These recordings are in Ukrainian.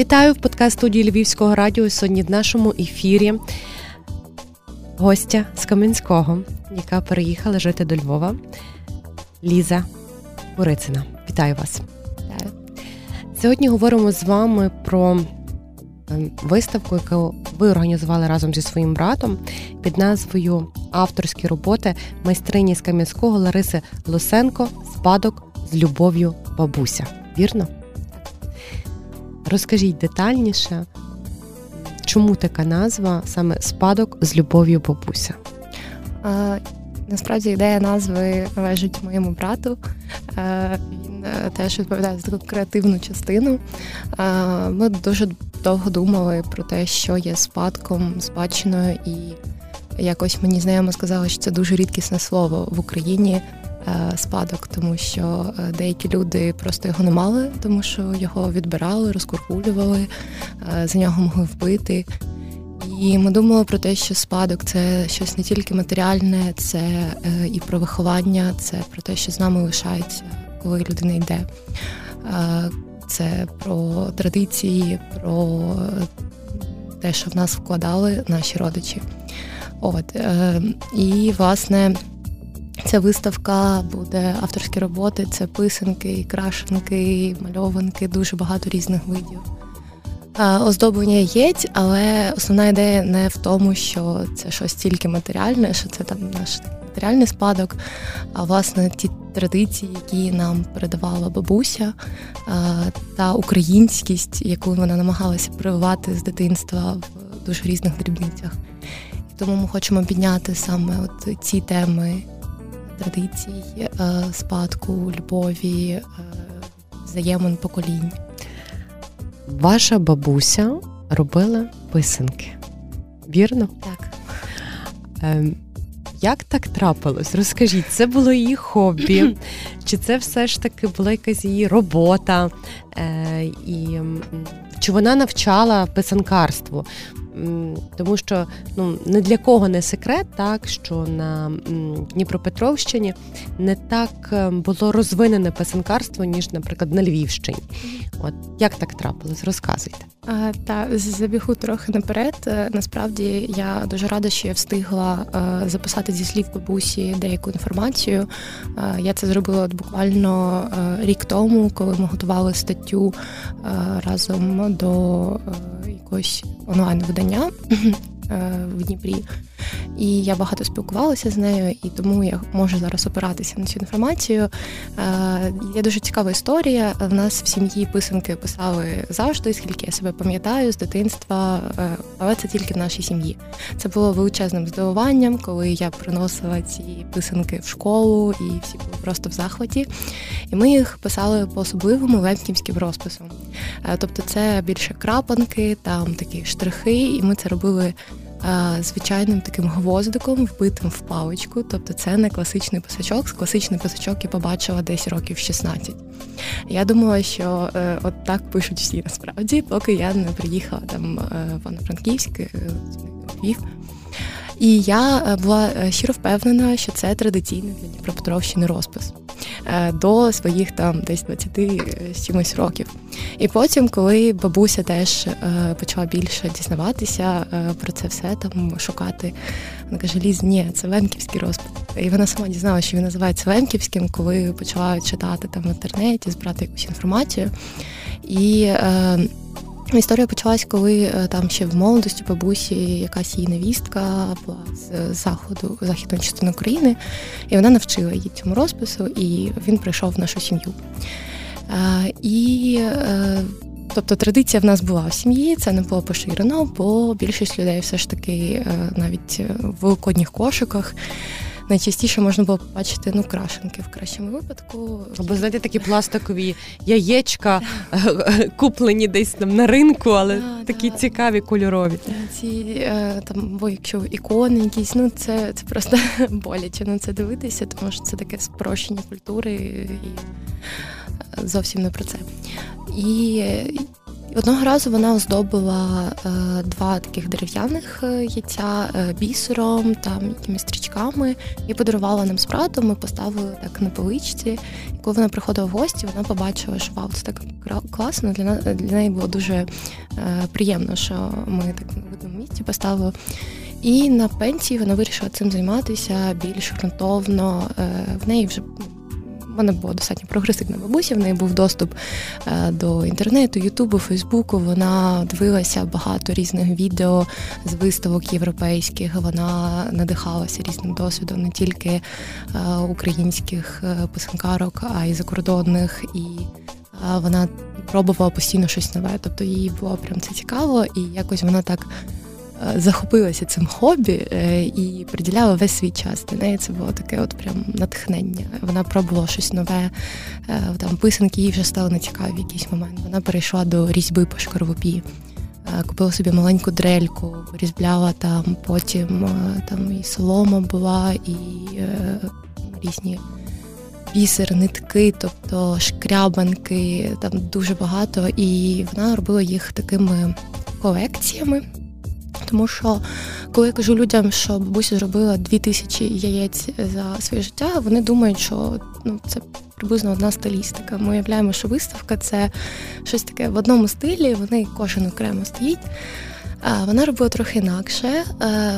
Вітаю в подкаст студії Львівського радіо. Сьогодні в нашому ефірі гостя з Кам'янського, яка переїхала жити до Львова. Ліза Бурицина. Вітаю вас. Вітаю. Сьогодні говоримо з вами про ем, виставку, яку ви організували разом зі своїм братом під назвою Авторські роботи майстрині з Кам'янського Лариси Лосенко Спадок з любов'ю бабуся. Вірно? Розкажіть детальніше, чому така назва саме спадок з любов'ю бабуся? А, Насправді ідея назви належить моєму брату. Він е, теж відповідає за таку креативну частину. Ми дуже довго думали про те, що є спадком, спадщиною, і якось мені знайомо сказали, що це дуже рідкісне слово в Україні. Е, спадок, тому що е, деякі люди просто його не мали, тому що його відбирали, розкуркулювали, е, за нього могли вбити. І ми думали про те, що спадок це щось не тільки матеріальне, це і про виховання, це про те, що з нами лишається, коли людина йде. Це про традиції, про те, що в нас вкладали наші родичі. От і власне. Ця виставка буде авторські роботи, це писанки, крашенки, мальованки, дуже багато різних видів. Оздоблення є, але основна ідея не в тому, що це щось тільки матеріальне, що це там наш матеріальний спадок, а власне ті традиції, які нам передавала бабуся, та українськість, яку вона намагалася прививати з дитинства в дуже різних дрібницях. І тому ми хочемо підняти саме от ці теми традицій, е, спадку, любові, е, взаємин поколінь. Ваша бабуся робила писанки. Вірно? Так. Ем, як так трапилось? Розкажіть, це було її хобі? Чи це все ж таки була якась її робота? Е, і Чи вона навчала писанкарству? Тому що ну не для кого не секрет, так що на Дніпропетровщині не так е, було розвинене писанкарство, ніж, наприклад, на Львівщині. От як так трапилось? Розказуйте. А, Та забігу трохи наперед. Е, насправді я дуже рада, що я встигла е, записати зі слів бабусі деяку інформацію. Я це зробила от буквально рік тому, коли ми готували статтю разом до якогось онлайн-видання е, в Дніпрі. І я багато спілкувалася з нею, і тому я можу зараз опиратися на цю інформацію. Е, є дуже цікава історія. В нас в сім'ї писанки писали завжди, скільки я себе пам'ятаю з дитинства, е, але це тільки в нашій сім'ї. Це було величезним здивуванням, коли я приносила ці писанки в школу, і всі були просто в захваті. І ми їх писали по особливому лемківським розписом. Тобто, це більше крапанки, там такі штрихи, і ми це робили звичайним таким гвоздиком, вбитим в паличку. Тобто це не класичний писачок. Класичний писачок я побачила десь років 16. Я думала, що е, от так пишуть всі насправді, поки я не приїхала там е, в Івано-Франківськ, е, Львів. І я була щиро впевнена, що це традиційний для Дніпропетровщини розпис до своїх там десь 20 з чимось років. І потім, коли бабуся теж почала більше дізнаватися про це все, там шукати, вона каже: Ліз, ні, це Лемківський розпис. І вона сама дізналася, що він називається Лемківським, коли почала читати там в інтернеті, збирати якусь інформацію. І Історія почалась, коли е, там ще в молодості бабусі якась її невістка була з заходу західної частини України, і вона навчила її цьому розпису, і він прийшов в нашу сім'ю. Е, і е, Тобто традиція в нас була в сім'ї, це не було поширено, бо більшість людей все ж таки навіть в великодніх кошиках найчастіше можна було побачити ну, крашенки в кращому випадку. Або знаєте, такі пластикові яєчка куплені десь там на ринку, але да, такі да. цікаві кольорові. Ці е, там, бо якщо ікони якісь, ну це це просто боляче на це дивитися, тому що це таке спрощення культури і зовсім не про це. І одного разу вона оздобила е, два таких дерев'яних е, яйця е, бісером, там якимись стрічками, і подарувала нам з братом. Ми поставили так на поличці. І коли вона приходила в гості, вона побачила, що вау, це так класно. Для нас для неї було дуже приємно, що ми так на видному місці поставили. І на пенсії вона вирішила цим займатися більш ґрунтовно. В неї вже вона була достатньо прогресивна бабуся, в неї був доступ е, до інтернету, Ютубу, Фейсбуку. Вона дивилася багато різних відео з виставок європейських. Вона надихалася різним досвідом не тільки е, українських е, писанкарок, а й закордонних. І вона пробувала постійно щось нове. Тобто їй було прям це цікаво, і якось вона так. Е, захопилася цим хобі е, і приділяла весь свій час. Для неї це було таке от прям натхнення. Вона пробувала щось нове, е, там писанки їй вже стали нецікаві в якийсь момент. Вона перейшла до різьби по шкарвопі. Купила собі маленьку дрельку, різьбляла там, потім там і солома була, і е, різні бісер, нитки, тобто шкрябанки, там дуже багато. І вона робила їх такими колекціями. Тому що коли я кажу людям, що бабуся зробила дві тисячі яєць за своє життя, вони думають, що ну це приблизно одна стилістика. Ми уявляємо, що виставка це щось таке в одному стилі, вони кожен окремо стоїть. А вона робила трохи інакше.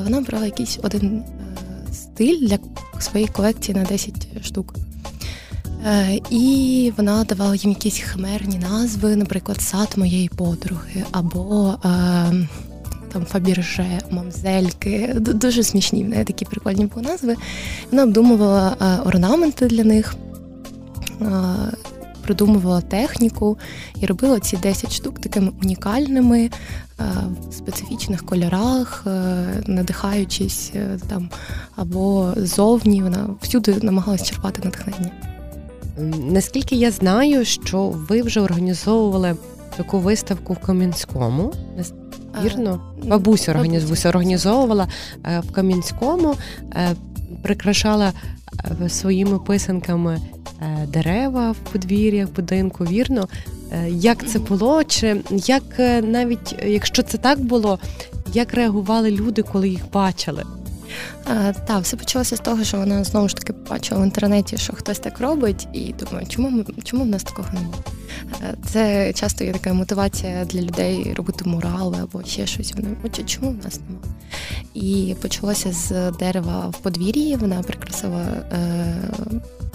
Вона брала якийсь один е, стиль для своєї колекції на 10 штук. Е, і вона давала їм якісь химерні назви, наприклад, сад моєї подруги, або е, там Фабірже, Мамзельки, дуже смішні в неї такі прикольні були назви. Вона обдумувала е, орнаменти для них, е, придумувала техніку і робила ці 10 штук такими унікальними е, в специфічних кольорах, надихаючись там або зовні. Вона всюди намагалась черпати натхнення. Наскільки я знаю, що ви вже організовували таку виставку в Кам'янському. Вірно? Бабуся організувала, організовувала е, в Кам'янському, е, прикрашала е, своїми писанками дерева в подвір'ях, будинку. Вірно? Як це було? Чи як навіть якщо це так було, як реагували люди, коли їх бачили? Так, все почалося з того, що вона знову ж таки побачила в інтернеті, що хтось так робить, і думаю, чому ми чому в нас такого немає? Це часто є така мотивація для людей робити мурали або ще щось. Вони чому в нас немає? І почалося з дерева в подвір'ї. Вона прикрасила е,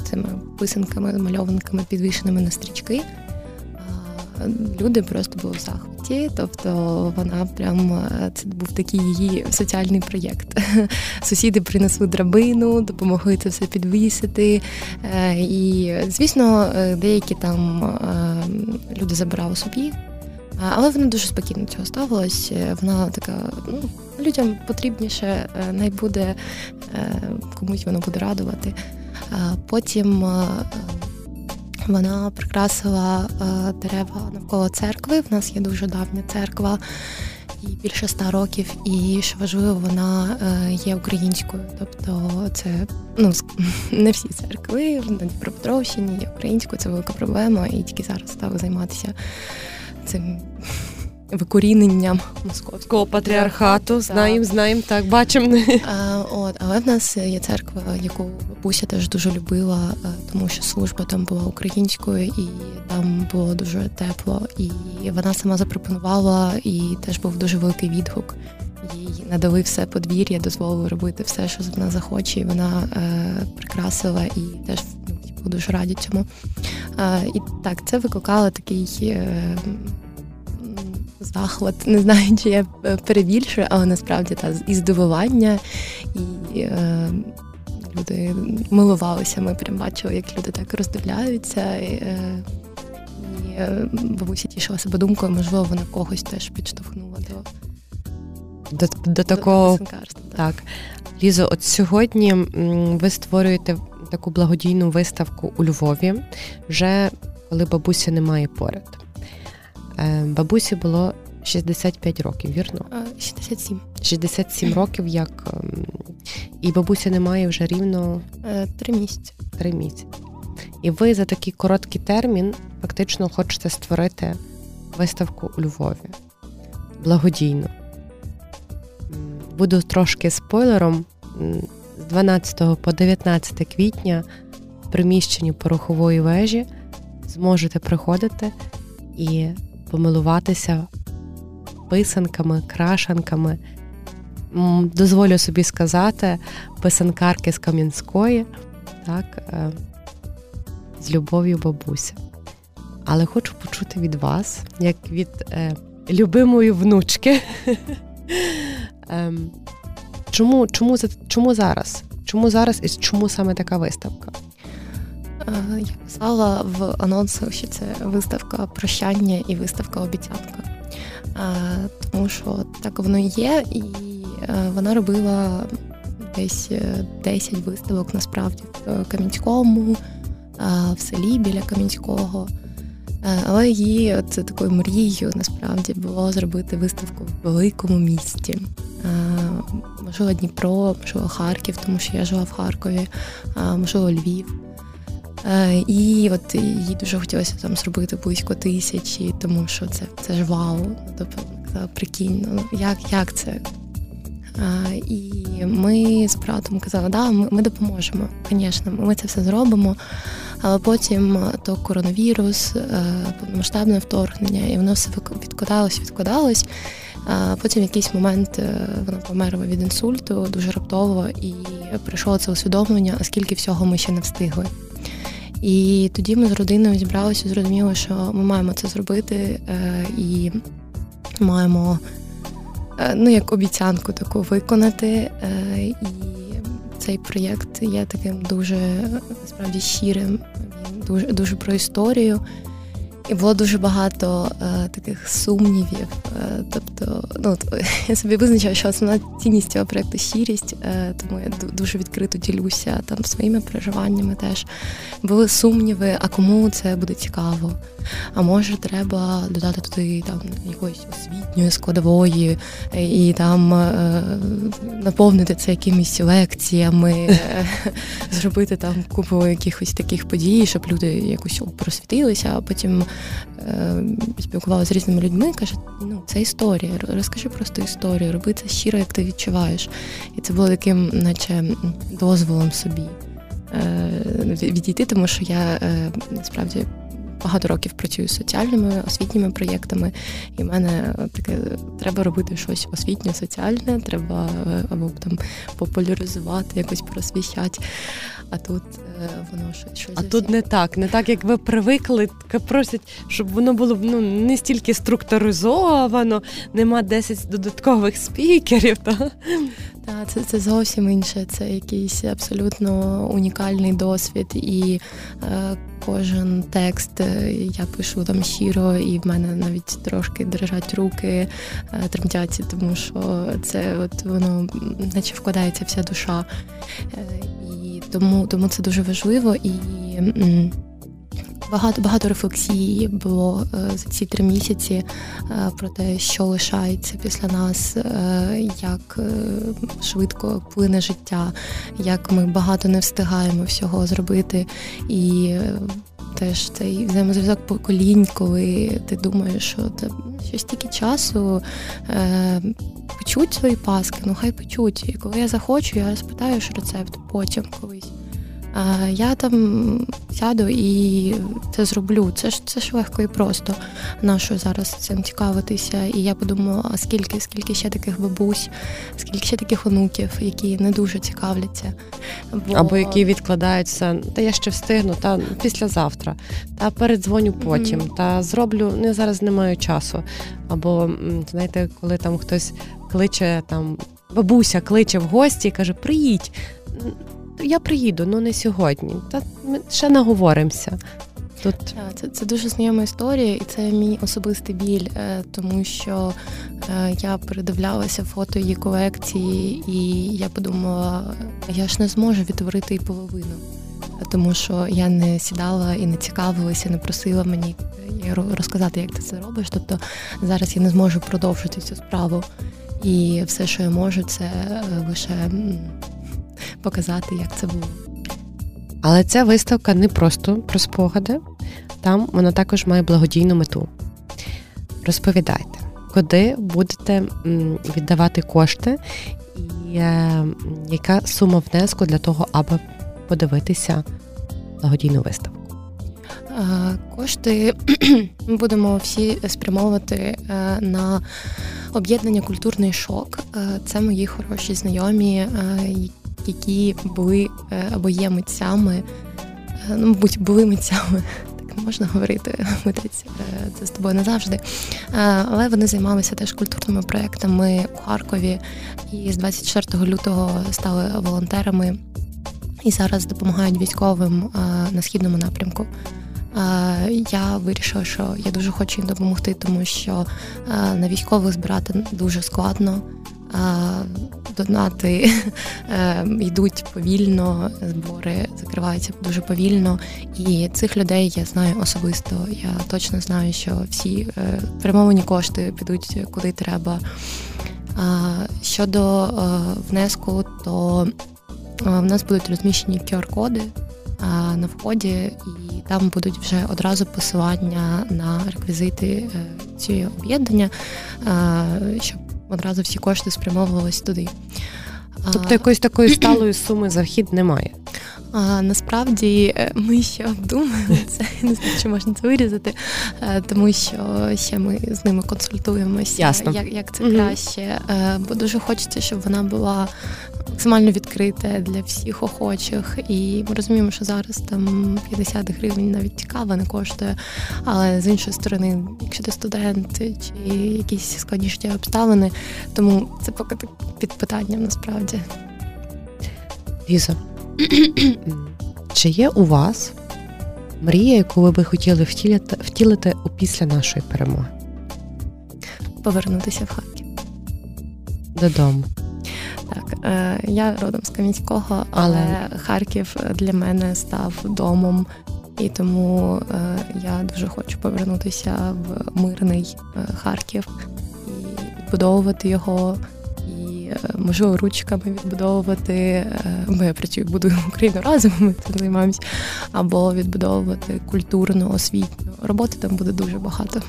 цими писанками, мальованками, підвішеними на стрічки. Люди просто були в захваті, тобто вона прям е, це був такий її соціальний проєкт. Сусіди принесли драбину, допомогли це все підвісити. Е, і, звісно, е, деякі там люди забирали собі, але вона дуже спокійно цього ставилась. Вона така, ну, людям потрібніше, най буде комусь воно буде радувати. Потім вона прикрасила е, дерева навколо церкви. В нас є дуже давня церква, і більше ста років. І що важливо, вона е, є українською. Тобто, це ну не всі церкви на Дніпропетровщині є українською, це велика проблема, і тільки зараз стали займатися цим викоріненням московського патріархату. Знаємо, знаємо, так, бачимо. От, але в нас є церква, яку бабуся теж дуже любила, тому що служба там була українською, і там було дуже тепло. І вона сама запропонувала, і теж був дуже великий відгук. Їй надали все подвір'я, дозволили робити все, що вона захоче. І Вона е, прикрасила і теж ну, дуже раді цьому. Е, і так, це викликало такий. Е, захват. Не знаю, чи я е, перебільшую, але насправді та і здивування, і е, люди милувалися. Ми прям бачили, як люди так роздивляються. І, е, і е, бабуся тішила себе думкою, можливо, вона когось теж підштовхнула до. До до, до такого так. Лізо, от сьогодні ви створюєте таку благодійну виставку у Львові, вже коли бабуся немає поряд. Е, бабусі було 65 років, вірно? 67. 67 років, як ем, і бабуся немає вже рівно е, три місяці. Три місяці. І ви за такий короткий термін фактично хочете створити виставку у Львові благодійну. Буду трошки спойлером. З 12 по 19 квітня в приміщенні порохової вежі зможете приходити і помилуватися писанками, крашанками. Дозволю собі сказати, писанкарки з Кам'янської, так, е, з любов'ю бабуся. Але хочу почути від вас, як від е, любимої внучки. Ем, чому, чому, чому зараз? Чому зараз і чому саме така виставка? Е, я писала в анонсах, що це виставка прощання і виставка обіцянка. Е, тому що так воно і є, і е, вона робила десь 10 виставок насправді в Кам'янському, в селі біля Кам'янського. Але її це такою мрією насправді було зробити виставку в великому місті. Можливо, Дніпро, можливо, Харків, тому що я жила в Харкові, можливо, Львів. Е, і от їй дуже хотілося там зробити близько тисячі, тому що це це ж вау. Тобто прикинь, ну як як це? Е, І ми з братом казали, да, ми ми допоможемо. Звісно, ми це все зробимо. Але потім то коронавірус, е, повномасштабне вторгнення, і воно все відкладалось, відкладалось. Потім в якийсь момент вона померла від інсульту дуже раптово, і прийшло це усвідомлення, оскільки всього ми ще не встигли. І тоді ми з родиною зібралися, зрозуміли, що ми маємо це зробити е, і маємо е, ну, як обіцянку таку виконати. Е, і цей проєкт є таким дуже насправді щирим, він дуже дуже про історію. І було дуже багато е, таких сумнівів. Е, тобто, ну я собі визначила, що основна цінність цього проєкту щирість, е, тому я дуже відкрито ділюся там своїми переживаннями. Теж були сумніви, а кому це буде цікаво. А може, треба додати туди там якоїсь освітньої складової і там е, наповнити це якимись лекціями, е, зробити там купу якихось таких подій, щоб люди якось просвітилися, а потім е, спілкувалися з різними людьми. Каже, ну це історія. Розкажи просто історію, роби це щиро, як ти відчуваєш. І це було таким, наче дозволом собі. Відійти, тому що я насправді багато років працюю з соціальними освітніми проєктами, і в мене таке треба робити щось освітнє, соціальне, треба е, або там популяризувати, якось просвіщати. А тут е, воно щось щось. А тут не так, не так, як ви привикли, просять, щоб воно було ну, не стільки структуризовано, нема 10 додаткових спікерів. Та? Так, це це зовсім інше. Це якийсь абсолютно унікальний досвід, і е, кожен текст е, я пишу там щиро, і в мене навіть трошки дрижать руки, е, тремтять, тому що це от воно наче вкладається вся душа. Е, і тому, тому це дуже важливо і. Багато багато рефлексій було е, за ці три місяці е, про те, що лишається після нас, е, як швидко плине життя, як ми багато не встигаємо всього зробити. І теж цей взаємозв'язок поколінь, коли ти думаєш, що це щось тільки часу почуть свої паски, ну хай почуть. І коли я захочу, я спитаю ж рецепт потім колись. Я там сяду і це зроблю. Це ж це ж легко і просто. Нащо зараз цим цікавитися? І я подумала, а скільки, скільки ще таких бабусь, скільки ще таких онуків, які не дуже цікавляться. Бо... Або які відкладаються, та я ще встигну, та післязавтра, та передзвоню потім, mm-hmm. та зроблю, не зараз не маю часу. Або знаєте, коли там хтось кличе там. Бабуся кличе в гості і каже: Приїдь, я приїду, ну не сьогодні. Та ми ще наговоримося. Тут це це дуже знайома історія, і це мій особистий біль, е, тому що е, я передивлялася фото її колекції, і я подумала, я ж не зможу відтворити і половину, тому що я не сідала і не цікавилася, не просила мені розказати, як ти це робиш. Тобто зараз я не зможу продовжити цю справу. І все, що я можу, це е, лише показати, як це було. Але ця виставка не просто про спогади, там вона також має благодійну мету. розповідайте, куди будете віддавати кошти, і е, яка сума внеску для того, аби подивитися благодійну виставку? Кошти ми будемо всі спрямовувати е, на об'єднання культурний шок. Е, це мої хороші знайомі, які були або є митцями, ну, мабуть, були митцями можна говорити, митець е, це з тобою не завжди. Е, але вони займалися теж культурними проектами у Харкові і з 24 лютого стали волонтерами і зараз допомагають військовим е, на східному напрямку. Я вирішила, що я дуже хочу їм допомогти, тому що на військових збирати дуже складно донати е, йдуть повільно, збори закриваються дуже повільно. І цих людей я знаю особисто. Я точно знаю, що всі е, перемовлені кошти підуть куди треба. Щодо е, внеску, то в нас будуть розміщені QR-коди на вході, і там будуть вже одразу посилання на реквізити цієї об'єднання, щоб одразу всі кошти спрямовувалися туди. Тобто якоїсь такої сталої суми за вхід немає. А, Насправді е, ми ще обдумуємо це, не знаю, чи можна це вирізати, е, тому що ще ми з ними консультуємося, Ясно. як як це краще. Е, бо дуже хочеться, щоб вона була максимально відкрита для всіх охочих. І ми розуміємо, що зараз там 50 гривень навіть цікаво не коштує. Але з іншої сторони, якщо ти студент чи якісь складніші обставини, тому це поки під питанням насправді. Ліза, чи є у вас мрія, яку ви би хотіли втілити, втілити після нашої перемоги? Повернутися в Харків. Додому. Так, е, я родом з Кам'янського, але, але Харків для мене став домом, і тому е, я дуже хочу повернутися в мирний е, Харків і відбудовувати його Е, можливо ручками відбудовувати, е, бо я працюю, будую Україну разом, ми цим займаємося, або відбудовувати культурну, освітню. Роботи там буде дуже багато.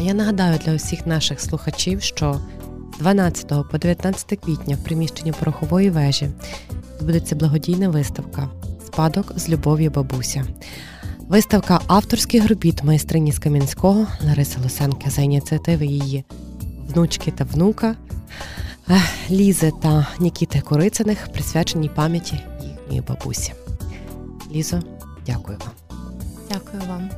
Я нагадаю для усіх наших слухачів, що 12 по 19 квітня в приміщенні порохової вежі відбудеться благодійна виставка Спадок з любов'ю бабуся. Виставка авторських робіт майстрині з Кам'янського Лариси Лосенки за ініціативи її внучки та внука Лізи та Нікіти Корицяних присвячені пам'яті їхньої бабусі. Лізо, дякую вам. Дякую вам.